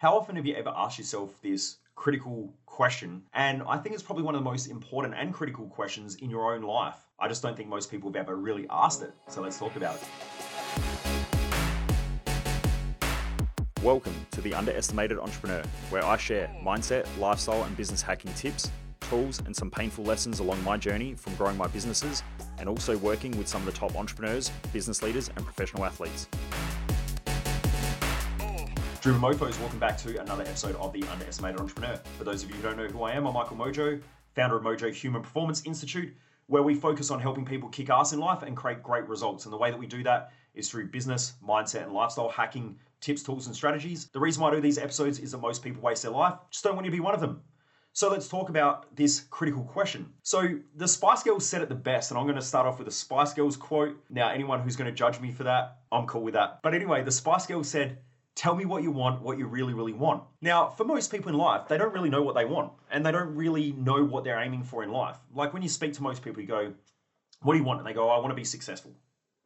How often have you ever asked yourself this critical question? And I think it's probably one of the most important and critical questions in your own life. I just don't think most people have ever really asked it. So let's talk about it. Welcome to The Underestimated Entrepreneur, where I share mindset, lifestyle, and business hacking tips, tools, and some painful lessons along my journey from growing my businesses and also working with some of the top entrepreneurs, business leaders, and professional athletes. Dreamer Mofos, welcome back to another episode of The Underestimated Entrepreneur. For those of you who don't know who I am, I'm Michael Mojo, founder of Mojo Human Performance Institute, where we focus on helping people kick ass in life and create great results. And the way that we do that is through business, mindset, and lifestyle hacking tips, tools, and strategies. The reason why I do these episodes is that most people waste their life. Just don't want you to be one of them. So let's talk about this critical question. So the Spice Girls said it the best, and I'm going to start off with a Spice Girls quote. Now, anyone who's going to judge me for that, I'm cool with that. But anyway, the Spice Girls said, Tell me what you want, what you really, really want. Now, for most people in life, they don't really know what they want and they don't really know what they're aiming for in life. Like when you speak to most people, you go, What do you want? And they go, oh, I want to be successful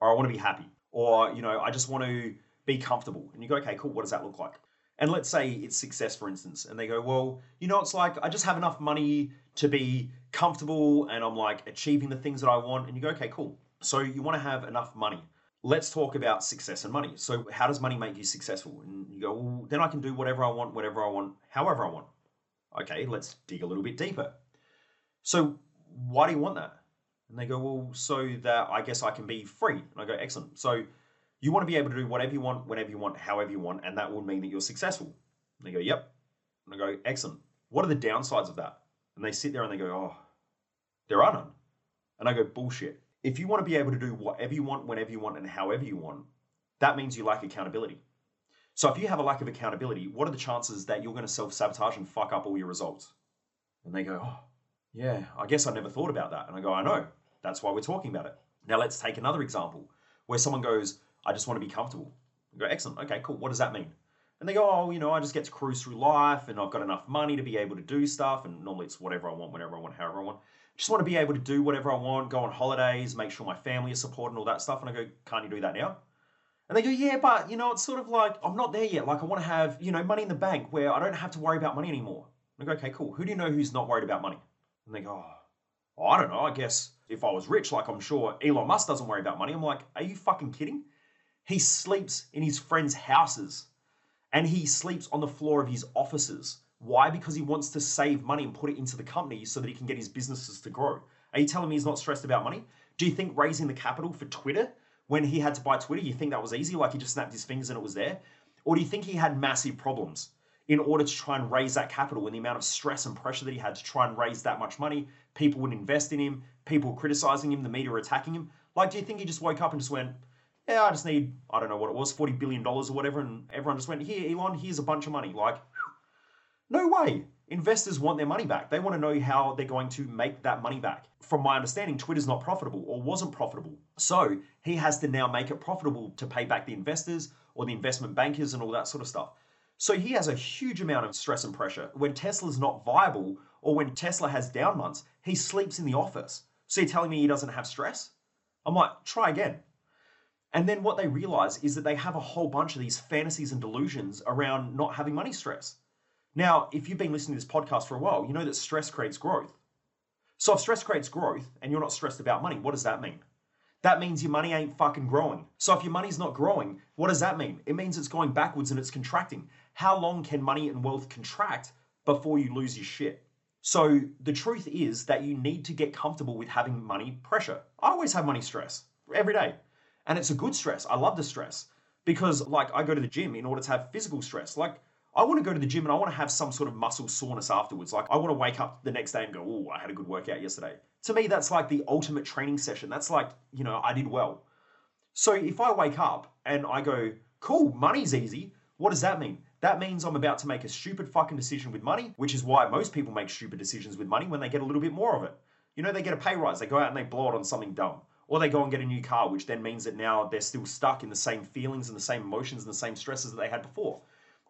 or I want to be happy or, you know, I just want to be comfortable. And you go, Okay, cool. What does that look like? And let's say it's success, for instance, and they go, Well, you know, it's like I just have enough money to be comfortable and I'm like achieving the things that I want. And you go, Okay, cool. So you want to have enough money let's talk about success and money. So, how does money make you successful? And you go, well, then I can do whatever I want, whatever I want, however I want. Okay, let's dig a little bit deeper. So, why do you want that? And they go, well, so that I guess I can be free. And I go, excellent. So, you want to be able to do whatever you want, whenever you want, however you want, and that will mean that you're successful. And they go, yep. And I go, excellent. What are the downsides of that? And they sit there and they go, oh, there are none. And I go, bullshit if you want to be able to do whatever you want, whenever you want, and however you want, that means you lack accountability. So if you have a lack of accountability, what are the chances that you're going to self sabotage and fuck up all your results? And they go, oh, yeah, I guess I never thought about that. And I go, I know. That's why we're talking about it. Now let's take another example where someone goes, I just want to be comfortable. I go, excellent. Okay, cool. What does that mean? And they go, oh, you know, I just get to cruise through life and I've got enough money to be able to do stuff. And normally it's whatever I want, whenever I want, however I want just want to be able to do whatever I want, go on holidays, make sure my family is supported and all that stuff. And I go, can't you do that now? And they go, yeah, but you know, it's sort of like I'm not there yet. Like I want to have, you know, money in the bank where I don't have to worry about money anymore. And I go, okay, cool. Who do you know who's not worried about money? And they go, oh, I don't know. I guess if I was rich, like I'm sure Elon Musk doesn't worry about money. I'm like, are you fucking kidding? He sleeps in his friends' houses and he sleeps on the floor of his offices why? Because he wants to save money and put it into the company so that he can get his businesses to grow. Are you telling me he's not stressed about money? Do you think raising the capital for Twitter, when he had to buy Twitter, you think that was easy? Like he just snapped his fingers and it was there? Or do you think he had massive problems in order to try and raise that capital and the amount of stress and pressure that he had to try and raise that much money? People would invest in him, people criticizing him, the media attacking him. Like, do you think he just woke up and just went, yeah, I just need, I don't know what it was, $40 billion or whatever, and everyone just went, here, Elon, here's a bunch of money. Like, no way. Investors want their money back. They want to know how they're going to make that money back. From my understanding, Twitter's not profitable or wasn't profitable. So he has to now make it profitable to pay back the investors or the investment bankers and all that sort of stuff. So he has a huge amount of stress and pressure. When Tesla's not viable or when Tesla has down months, he sleeps in the office. So you're telling me he doesn't have stress? I'm like, try again. And then what they realize is that they have a whole bunch of these fantasies and delusions around not having money stress. Now, if you've been listening to this podcast for a while, you know that stress creates growth. So if stress creates growth and you're not stressed about money, what does that mean? That means your money ain't fucking growing. So if your money's not growing, what does that mean? It means it's going backwards and it's contracting. How long can money and wealth contract before you lose your shit? So the truth is that you need to get comfortable with having money pressure. I always have money stress every day. And it's a good stress. I love the stress because like I go to the gym in order to have physical stress. Like I want to go to the gym and I want to have some sort of muscle soreness afterwards. Like I want to wake up the next day and go, "Oh, I had a good workout yesterday." To me, that's like the ultimate training session. That's like, you know, I did well. So if I wake up and I go, "Cool, money's easy." What does that mean? That means I'm about to make a stupid fucking decision with money, which is why most people make stupid decisions with money when they get a little bit more of it. You know, they get a pay rise, they go out and they blow it on something dumb. Or they go and get a new car, which then means that now they're still stuck in the same feelings and the same emotions and the same stresses that they had before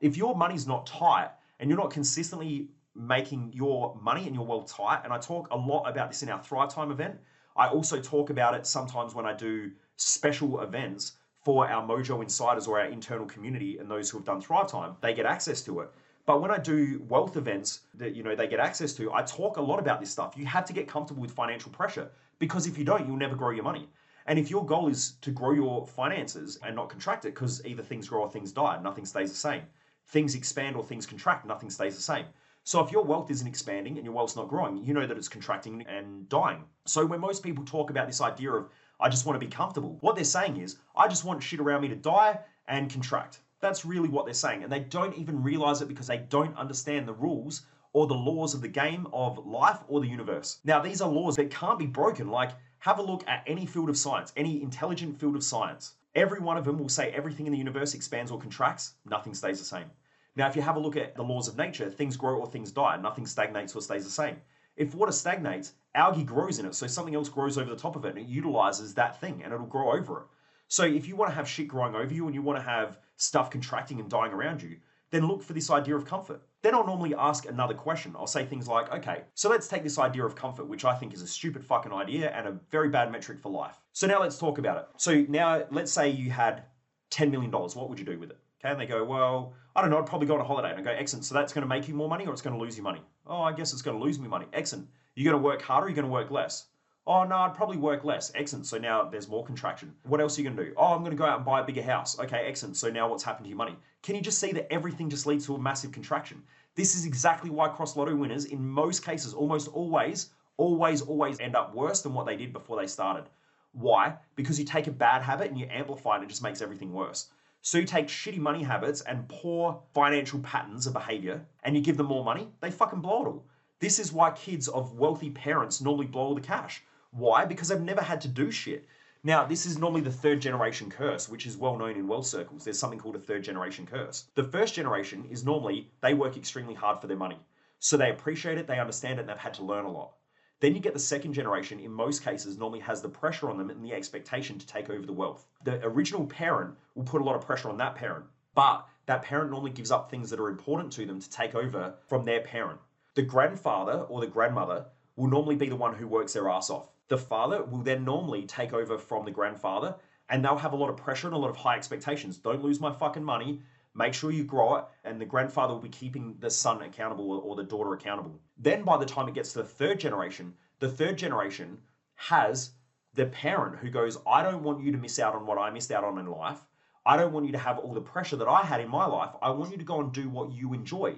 if your money's not tight and you're not consistently making your money and your wealth tight, and I talk a lot about this in our Thrive Time event. I also talk about it sometimes when I do special events for our Mojo insiders or our internal community and those who have done Thrive Time, they get access to it. But when I do wealth events that you know they get access to, I talk a lot about this stuff. You have to get comfortable with financial pressure because if you don't, you'll never grow your money. And if your goal is to grow your finances and not contract it, because either things grow or things die, nothing stays the same. Things expand or things contract, nothing stays the same. So if your wealth isn't expanding and your wealth's not growing, you know that it's contracting and dying. So when most people talk about this idea of I just want to be comfortable, what they're saying is I just want shit around me to die and contract. That's really what they're saying. And they don't even realize it because they don't understand the rules or the laws of the game of life or the universe. Now, these are laws that can't be broken. Like, have a look at any field of science, any intelligent field of science. Every one of them will say everything in the universe expands or contracts, nothing stays the same. Now, if you have a look at the laws of nature, things grow or things die, nothing stagnates or stays the same. If water stagnates, algae grows in it, so something else grows over the top of it and it utilizes that thing and it'll grow over it. So if you want to have shit growing over you and you want to have stuff contracting and dying around you, then look for this idea of comfort. Then I'll normally ask another question. I'll say things like, okay, so let's take this idea of comfort, which I think is a stupid fucking idea and a very bad metric for life. So now let's talk about it. So now let's say you had $10 million. What would you do with it? Okay, and they go, well, I don't know, I'd probably go on a holiday. And I go, excellent. So that's going to make you more money or it's going to lose you money? Oh, I guess it's going to lose me money. Excellent. You're going to work harder, you're going to work less. Oh, no, I'd probably work less. Excellent. So now there's more contraction. What else are you going to do? Oh, I'm going to go out and buy a bigger house. Okay, excellent. So now what's happened to your money? Can you just see that everything just leads to a massive contraction? This is exactly why cross lotto winners, in most cases, almost always, always, always end up worse than what they did before they started. Why? Because you take a bad habit and you amplify it, and it just makes everything worse. So you take shitty money habits and poor financial patterns of behavior and you give them more money, they fucking blow it all. This is why kids of wealthy parents normally blow all the cash. Why? Because they've never had to do shit. Now, this is normally the third generation curse, which is well known in wealth circles. There's something called a third generation curse. The first generation is normally they work extremely hard for their money. So they appreciate it, they understand it, and they've had to learn a lot. Then you get the second generation, in most cases, normally has the pressure on them and the expectation to take over the wealth. The original parent will put a lot of pressure on that parent, but that parent normally gives up things that are important to them to take over from their parent. The grandfather or the grandmother will normally be the one who works their ass off. The father will then normally take over from the grandfather and they'll have a lot of pressure and a lot of high expectations. Don't lose my fucking money. Make sure you grow it, and the grandfather will be keeping the son accountable or the daughter accountable. Then, by the time it gets to the third generation, the third generation has the parent who goes, I don't want you to miss out on what I missed out on in life. I don't want you to have all the pressure that I had in my life. I want you to go and do what you enjoy.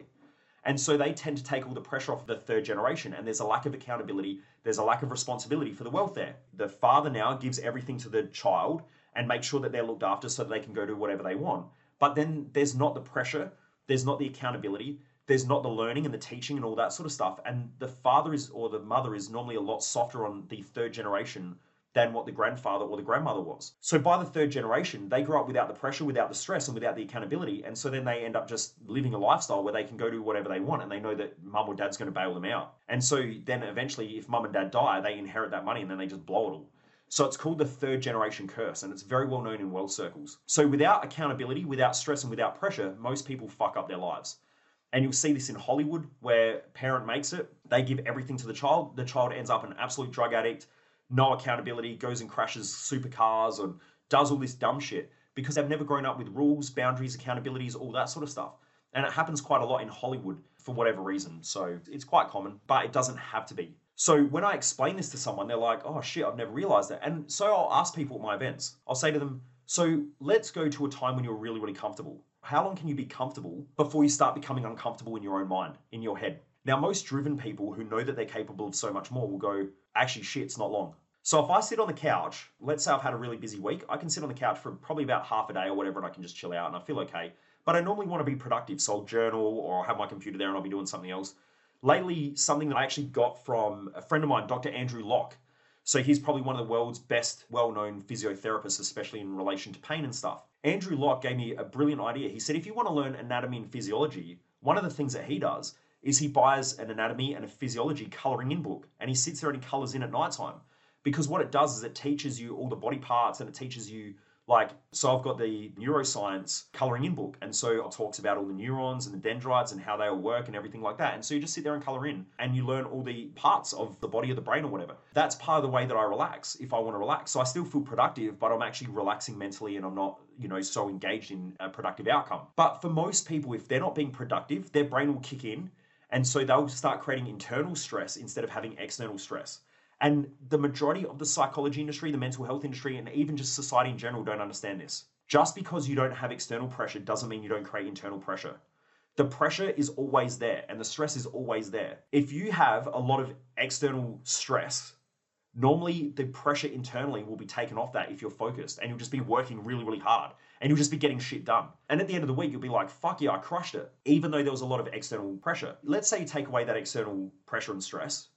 And so they tend to take all the pressure off the third generation, and there's a lack of accountability, there's a lack of responsibility for the welfare. The father now gives everything to the child and makes sure that they're looked after so that they can go do whatever they want. But then there's not the pressure, there's not the accountability, there's not the learning and the teaching and all that sort of stuff. And the father is or the mother is normally a lot softer on the third generation than what the grandfather or the grandmother was. So by the third generation, they grew up without the pressure, without the stress, and without the accountability. And so then they end up just living a lifestyle where they can go do whatever they want and they know that mum or dad's going to bail them out. And so then eventually, if mum and dad die, they inherit that money and then they just blow it all. So it's called the third generation curse, and it's very well known in wealth circles. So without accountability, without stress, and without pressure, most people fuck up their lives. And you'll see this in Hollywood, where parent makes it, they give everything to the child. The child ends up an absolute drug addict, no accountability, goes and crashes supercars and does all this dumb shit because they've never grown up with rules, boundaries, accountabilities, all that sort of stuff. And it happens quite a lot in Hollywood for whatever reason. So it's quite common, but it doesn't have to be. So when I explain this to someone, they're like, oh shit, I've never realized that. And so I'll ask people at my events, I'll say to them, so let's go to a time when you're really, really comfortable. How long can you be comfortable before you start becoming uncomfortable in your own mind, in your head? Now, most driven people who know that they're capable of so much more will go, actually, shit, it's not long. So if I sit on the couch, let's say I've had a really busy week, I can sit on the couch for probably about half a day or whatever, and I can just chill out and I feel okay. But I normally want to be productive, so I'll journal or I'll have my computer there and I'll be doing something else lately something that I actually got from a friend of mine, Dr. Andrew Locke. So he's probably one of the world's best well-known physiotherapists, especially in relation to pain and stuff. Andrew Locke gave me a brilliant idea. He said if you want to learn anatomy and physiology, one of the things that he does is he buys an anatomy and a physiology coloring in book and he sits there and he colors in at nighttime. Because what it does is it teaches you all the body parts and it teaches you Like, so I've got the neuroscience coloring in book. And so it talks about all the neurons and the dendrites and how they all work and everything like that. And so you just sit there and color in and you learn all the parts of the body of the brain or whatever. That's part of the way that I relax if I want to relax. So I still feel productive, but I'm actually relaxing mentally and I'm not, you know, so engaged in a productive outcome. But for most people, if they're not being productive, their brain will kick in. And so they'll start creating internal stress instead of having external stress. And the majority of the psychology industry, the mental health industry, and even just society in general don't understand this. Just because you don't have external pressure doesn't mean you don't create internal pressure. The pressure is always there and the stress is always there. If you have a lot of external stress, normally the pressure internally will be taken off that if you're focused and you'll just be working really, really hard and you'll just be getting shit done. And at the end of the week, you'll be like, fuck yeah, I crushed it, even though there was a lot of external pressure. Let's say you take away that external pressure and stress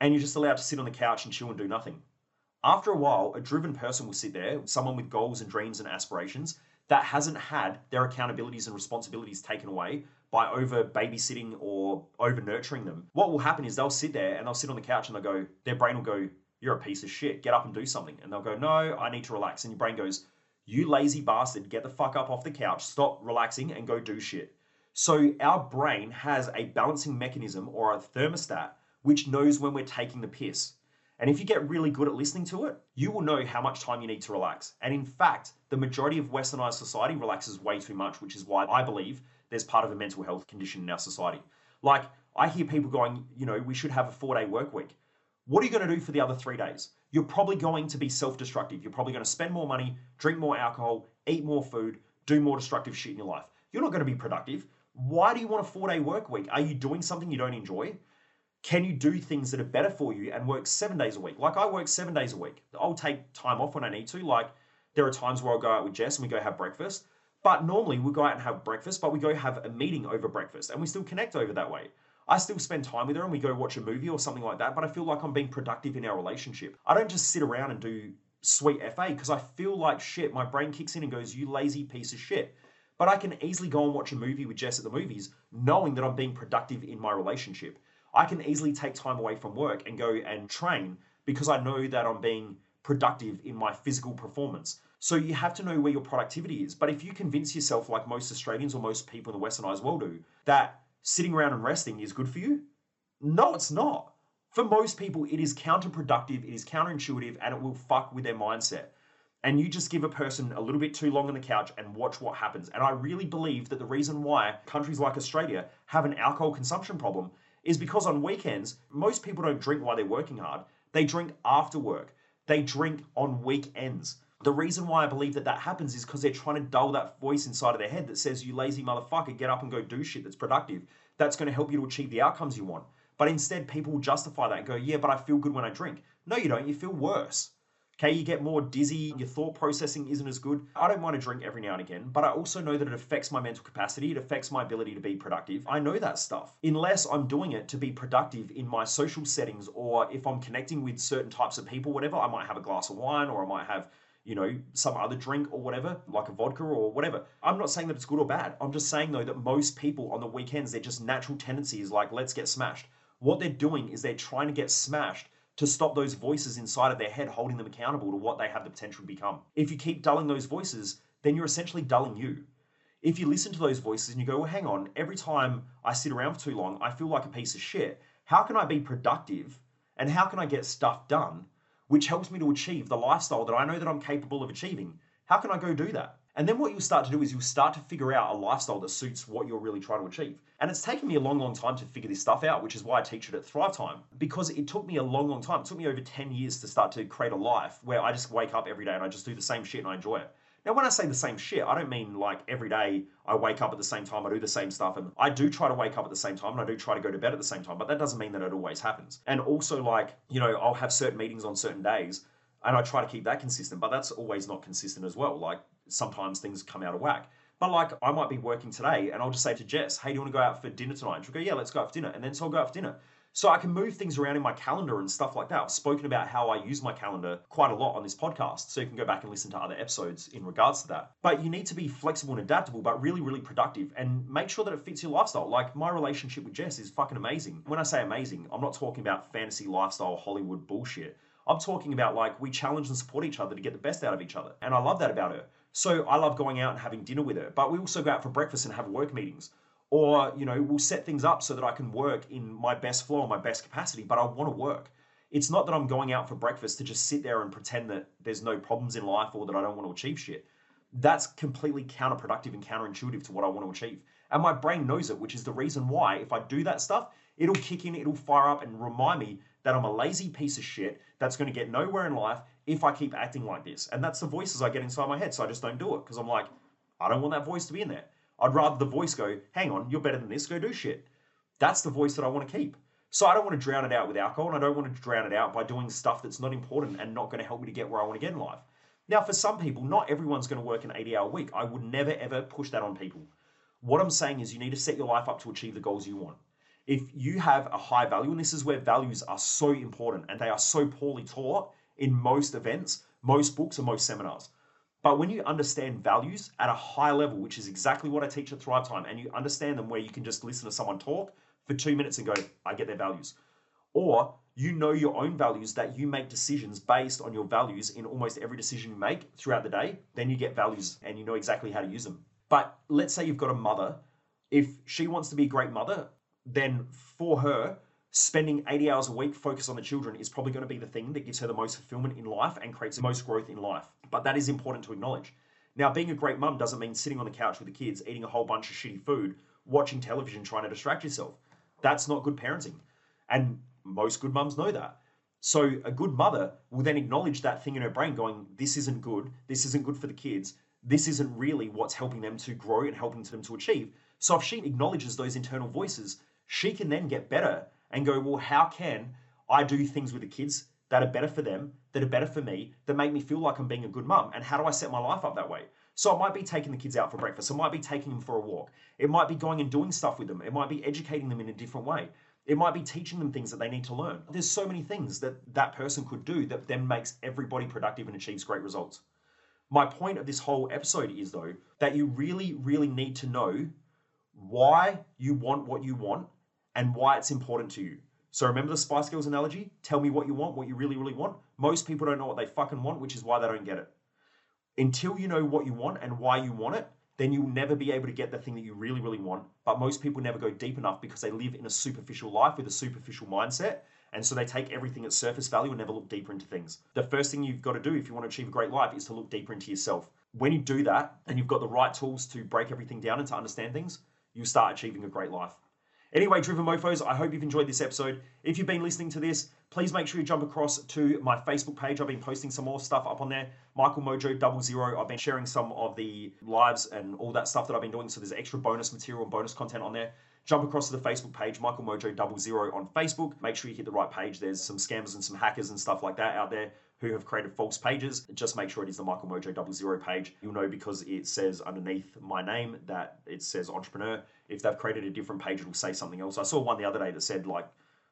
and you're just allowed to sit on the couch and chill and do nothing. After a while, a driven person will sit there, someone with goals and dreams and aspirations that hasn't had their accountabilities and responsibilities taken away by over babysitting or over nurturing them. What will happen is they'll sit there and they'll sit on the couch and they'll go, their brain will go, You're a piece of shit, get up and do something. And they'll go, No, I need to relax. And your brain goes, You lazy bastard, get the fuck up off the couch, stop relaxing and go do shit. So our brain has a balancing mechanism or a thermostat which knows when we're taking the piss. And if you get really good at listening to it, you will know how much time you need to relax. And in fact, the majority of westernized society relaxes way too much, which is why I believe there's part of a mental health condition in our society. Like, I hear people going, you know, we should have a four day work week. What are you going to do for the other three days? You're probably going to be self destructive. You're probably going to spend more money, drink more alcohol, eat more food, do more destructive shit in your life. You're not going to be productive. Why do you want a four day work week? Are you doing something you don't enjoy? can you do things that are better for you and work seven days a week? Like I work seven days a week. I'll take time off when I need to. Like there are times where I'll go out with Jess and we go have breakfast. But normally we go out and have breakfast, but we go have a meeting over breakfast and we still connect over that way. I still spend time with her and we go watch a movie or something like that, but I feel like I'm being productive in our relationship. I don't just sit around and do sweet FA because I feel like shit. My brain kicks in and goes, You lazy piece of shit. But I can easily go and watch a movie with Jess at the movies, knowing that I'm being productive in my relationship. I can easily take time away from work and go and train because I know that I'm being productive in my physical performance. So you have to know where your productivity is. But if you convince yourself, like most Australians or most people in the westernized world do, that sitting around and resting is good for you, no, it's not. For most people, it is counterproductive, it is counterintuitive, and it will fuck with their mindset. And you just give a person a little bit too long on the couch and watch what happens. And I really believe that the reason why countries like Australia have an alcohol consumption problem is because on weekends, most people don't drink while they're working hard. They drink after work. They drink on weekends. The reason why I believe that that happens is because they're trying to dull that voice inside of their head that says, you lazy motherfucker, get up and go do shit that's productive. That's going to help you to achieve the outcomes you want. But instead, people will justify that and go, yeah, but I feel good when I drink. No, you don't. You feel worse. Okay, you get more dizzy, your thought processing isn't as good. I don't mind a drink every now and again, but I also know that it affects my mental capacity, it affects my ability to be productive. I know that stuff. Unless I'm doing it to be productive in my social settings or if I'm connecting with certain types of people, whatever, I might have a glass of wine or I might have you know, some other drink or whatever, like a vodka or whatever. I'm not saying that it's good or bad. I'm just saying though that most people on the weekends, their just natural tendency is like, let's get smashed. What they're doing is they're trying to get smashed to stop those voices inside of their head holding them accountable to what they have the potential to become. If you keep dulling those voices, then you're essentially dulling you. If you listen to those voices and you go, well, hang on, every time I sit around for too long, I feel like a piece of shit. How can I be productive and how can I get stuff done which helps me to achieve the lifestyle that I know that I'm capable of achieving? How can I go do that? And then what you'll start to do is you'll start to figure out a lifestyle that suits what you're really trying to achieve. And it's taken me a long, long time to figure this stuff out, which is why I teach it at Thrive Time. Because it took me a long, long time. It took me over 10 years to start to create a life where I just wake up every day and I just do the same shit and I enjoy it. Now, when I say the same shit, I don't mean like every day I wake up at the same time, I do the same stuff, and I do try to wake up at the same time, and I do try to go to bed at the same time, but that doesn't mean that it always happens. And also, like, you know, I'll have certain meetings on certain days, and I try to keep that consistent, but that's always not consistent as well. Like, sometimes things come out of whack. But like, I might be working today and I'll just say to Jess, hey, do you want to go out for dinner tonight? And she'll go, yeah, let's go out for dinner. And then so I'll go out for dinner. So I can move things around in my calendar and stuff like that. I've spoken about how I use my calendar quite a lot on this podcast. So you can go back and listen to other episodes in regards to that. But you need to be flexible and adaptable, but really, really productive and make sure that it fits your lifestyle. Like my relationship with Jess is fucking amazing. When I say amazing, I'm not talking about fantasy lifestyle Hollywood bullshit. I'm talking about like we challenge and support each other to get the best out of each other. And I love that about her. So I love going out and having dinner with her. But we also go out for breakfast and have work meetings. Or, you know, we'll set things up so that I can work in my best flow and my best capacity, but I want to work. It's not that I'm going out for breakfast to just sit there and pretend that there's no problems in life or that I don't want to achieve shit. That's completely counterproductive and counterintuitive to what I want to achieve. And my brain knows it, which is the reason why if I do that stuff, it'll kick in, it'll fire up and remind me that I'm a lazy piece of shit that's going to get nowhere in life if I keep acting like this. And that's the voices I get inside my head. So I just don't do it because I'm like, I don't want that voice to be in there. I'd rather the voice go, hang on, you're better than this, go do shit. That's the voice that I want to keep. So I don't want to drown it out with alcohol and I don't want to drown it out by doing stuff that's not important and not going to help me to get where I want to get in life. Now, for some people, not everyone's going to work an 80 hour week. I would never ever push that on people. What I'm saying is, you need to set your life up to achieve the goals you want. If you have a high value, and this is where values are so important and they are so poorly taught in most events, most books, and most seminars. But when you understand values at a high level, which is exactly what I teach at Thrive Time, and you understand them where you can just listen to someone talk for two minutes and go, I get their values. Or you know your own values that you make decisions based on your values in almost every decision you make throughout the day, then you get values and you know exactly how to use them. But let's say you've got a mother. If she wants to be a great mother, then for her, spending 80 hours a week focused on the children is probably going to be the thing that gives her the most fulfillment in life and creates the most growth in life. But that is important to acknowledge. Now, being a great mum doesn't mean sitting on the couch with the kids, eating a whole bunch of shitty food, watching television, trying to distract yourself. That's not good parenting. And most good mums know that. So a good mother will then acknowledge that thing in her brain going, this isn't good, this isn't good for the kids, this isn't really what's helping them to grow and helping them to achieve. So if she acknowledges those internal voices, she can then get better and go, well, how can I do things with the kids that are better for them, that are better for me, that make me feel like I'm being a good mum? And how do I set my life up that way? So it might be taking the kids out for breakfast. It might be taking them for a walk. It might be going and doing stuff with them. It might be educating them in a different way. It might be teaching them things that they need to learn. There's so many things that that person could do that then makes everybody productive and achieves great results. My point of this whole episode is, though, that you really, really need to know why you want what you want and why it's important to you. So remember the Spice Girls analogy? Tell me what you want, what you really, really want. Most people don't know what they fucking want, which is why they don't get it. Until you know what you want and why you want it, then you'll never be able to get the thing that you really, really want. But most people never go deep enough because they live in a superficial life with a superficial mindset. And so they take everything at surface value and never look deeper into things. The first thing you've got to do if you want to achieve a great life is to look deeper into yourself. When you do that and you've got the right tools to break everything down and to understand things, you start achieving a great life. Anyway, Driven Mofos, I hope you've enjoyed this episode. If you've been listening to this, please make sure you jump across to my Facebook page. I've been posting some more stuff up on there. Michael Mojo Double Zero. I've been sharing some of the lives and all that stuff that I've been doing. So there's extra bonus material and bonus content on there. Jump across to the Facebook page, Michael Mojo Double Zero on Facebook. Make sure you hit the right page. There's some scammers and some hackers and stuff like that out there who have created false pages. Just make sure it is the Michael Mojo Double Zero page. You'll know because it says underneath my name that it says entrepreneur if they've created a different page, it'll say something else. I saw one the other day that said like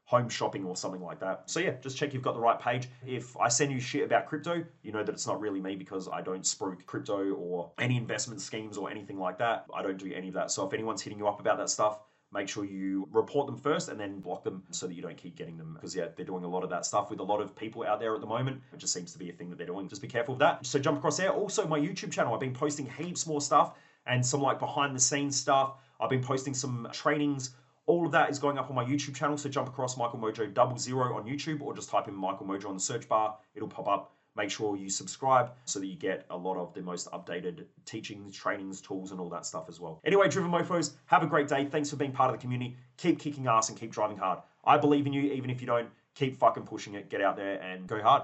home shopping or something like that. So yeah, just check you've got the right page. If I send you shit about crypto, you know that it's not really me because I don't spruik crypto or any investment schemes or anything like that. I don't do any of that. So if anyone's hitting you up about that stuff, make sure you report them first and then block them so that you don't keep getting them because yeah they're doing a lot of that stuff with a lot of people out there at the moment it just seems to be a thing that they're doing just be careful of that so jump across there also my youtube channel i've been posting heaps more stuff and some like behind the scenes stuff I've been posting some trainings. All of that is going up on my YouTube channel. So jump across Michael Mojo double zero on YouTube or just type in Michael Mojo on the search bar. It'll pop up. Make sure you subscribe so that you get a lot of the most updated teachings, trainings, tools, and all that stuff as well. Anyway, Driven Mofos, have a great day. Thanks for being part of the community. Keep kicking ass and keep driving hard. I believe in you, even if you don't. Keep fucking pushing it. Get out there and go hard.